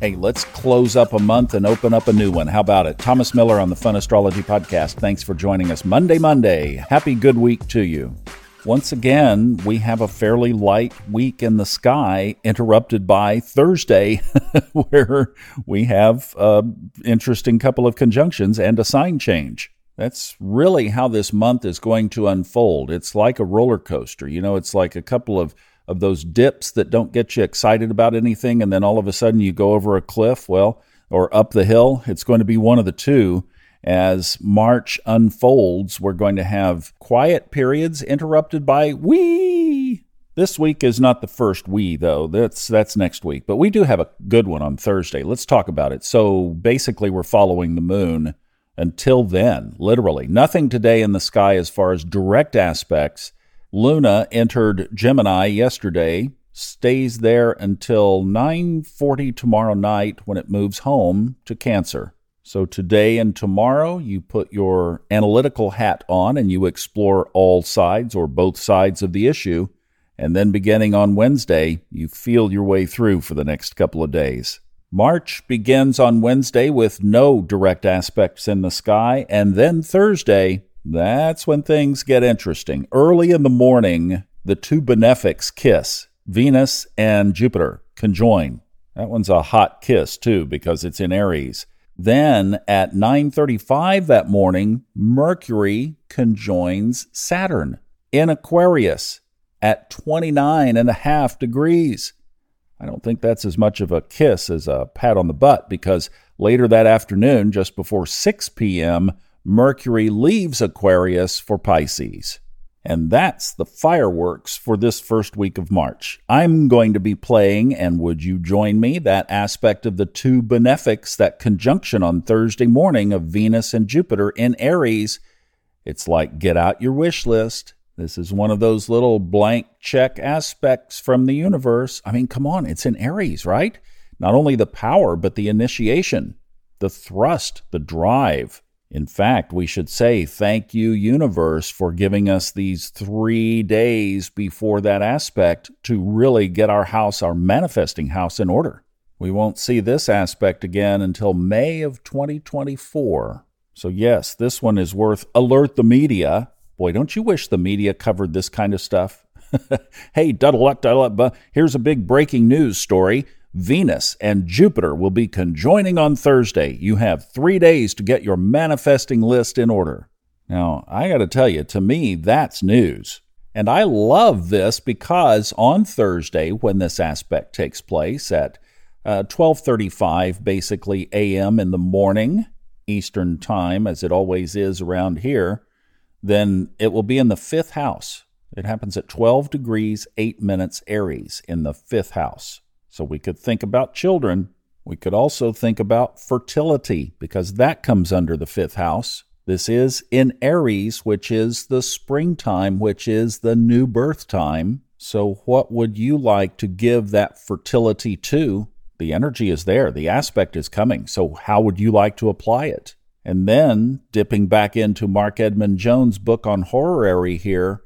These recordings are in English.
Hey, let's close up a month and open up a new one. How about it? Thomas Miller on the Fun Astrology Podcast. Thanks for joining us Monday, Monday. Happy good week to you. Once again, we have a fairly light week in the sky, interrupted by Thursday, where we have an interesting couple of conjunctions and a sign change. That's really how this month is going to unfold. It's like a roller coaster. You know, it's like a couple of of those dips that don't get you excited about anything, and then all of a sudden you go over a cliff, well, or up the hill. It's going to be one of the two. As March unfolds, we're going to have quiet periods interrupted by we. This week is not the first we though. That's that's next week, but we do have a good one on Thursday. Let's talk about it. So basically, we're following the moon until then. Literally, nothing today in the sky as far as direct aspects Luna entered Gemini yesterday, stays there until 9:40 tomorrow night when it moves home to Cancer. So today and tomorrow you put your analytical hat on and you explore all sides or both sides of the issue, and then beginning on Wednesday, you feel your way through for the next couple of days. March begins on Wednesday with no direct aspects in the sky, and then Thursday that's when things get interesting. Early in the morning, the two benefics kiss. Venus and Jupiter conjoin. That one's a hot kiss too because it's in Aries. Then at 9:35 that morning, Mercury conjoins Saturn in Aquarius at 29 and a half degrees. I don't think that's as much of a kiss as a pat on the butt because later that afternoon, just before 6 p.m., Mercury leaves Aquarius for Pisces. And that's the fireworks for this first week of March. I'm going to be playing, and would you join me, that aspect of the two benefics, that conjunction on Thursday morning of Venus and Jupiter in Aries. It's like get out your wish list. This is one of those little blank check aspects from the universe. I mean, come on, it's in Aries, right? Not only the power, but the initiation, the thrust, the drive. In fact, we should say thank you, universe, for giving us these three days before that aspect to really get our house, our manifesting house, in order. We won't see this aspect again until May of 2024. So, yes, this one is worth alert the media. Boy, don't you wish the media covered this kind of stuff? hey, duddle up, duddle up. Here's a big breaking news story. Venus and Jupiter will be conjoining on Thursday. You have three days to get your manifesting list in order. Now, I got to tell you, to me, that's news. And I love this because on Thursday, when this aspect takes place at uh, 12:35, basically a.m. in the morning Eastern time, as it always is around here, then it will be in the fifth house. It happens at 12 degrees 8 minutes Aries in the fifth house. So we could think about children. We could also think about fertility because that comes under the fifth house. This is in Aries, which is the springtime, which is the new birth time. So, what would you like to give that fertility to? The energy is there, the aspect is coming. So, how would you like to apply it? And then, dipping back into Marc Edmund Jones' book on horary here,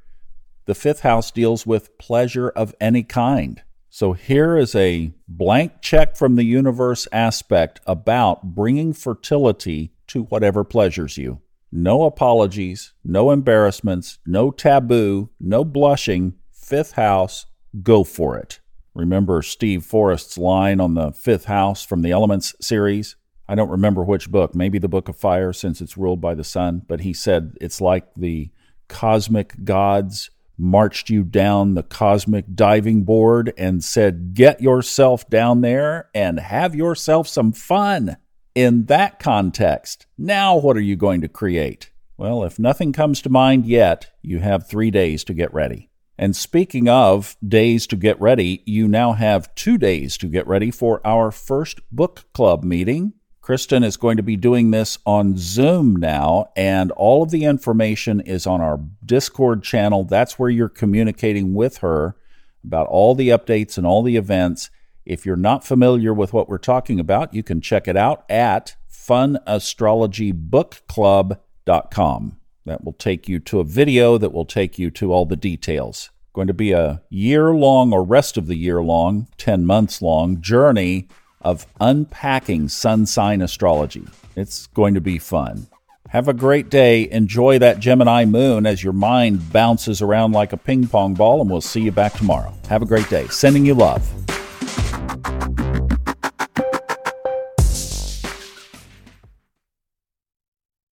the fifth house deals with pleasure of any kind. So here is a blank check from the universe aspect about bringing fertility to whatever pleasures you. No apologies, no embarrassments, no taboo, no blushing. Fifth house, go for it. Remember Steve Forrest's line on the fifth house from the Elements series? I don't remember which book, maybe the Book of Fire since it's ruled by the sun, but he said it's like the cosmic gods marched you down the cosmic diving board and said, Get yourself down there and have yourself some fun. In that context, now what are you going to create? Well, if nothing comes to mind yet, you have three days to get ready. And speaking of days to get ready, you now have two days to get ready for our first book club meeting Kristen is going to be doing this on Zoom now, and all of the information is on our Discord channel. That's where you're communicating with her about all the updates and all the events. If you're not familiar with what we're talking about, you can check it out at funastrologybookclub.com. That will take you to a video that will take you to all the details. Going to be a year long or rest of the year long, 10 months long journey of unpacking sun sign astrology. It's going to be fun. Have a great day. Enjoy that Gemini moon as your mind bounces around like a ping pong ball, and we'll see you back tomorrow. Have a great day. Sending you love.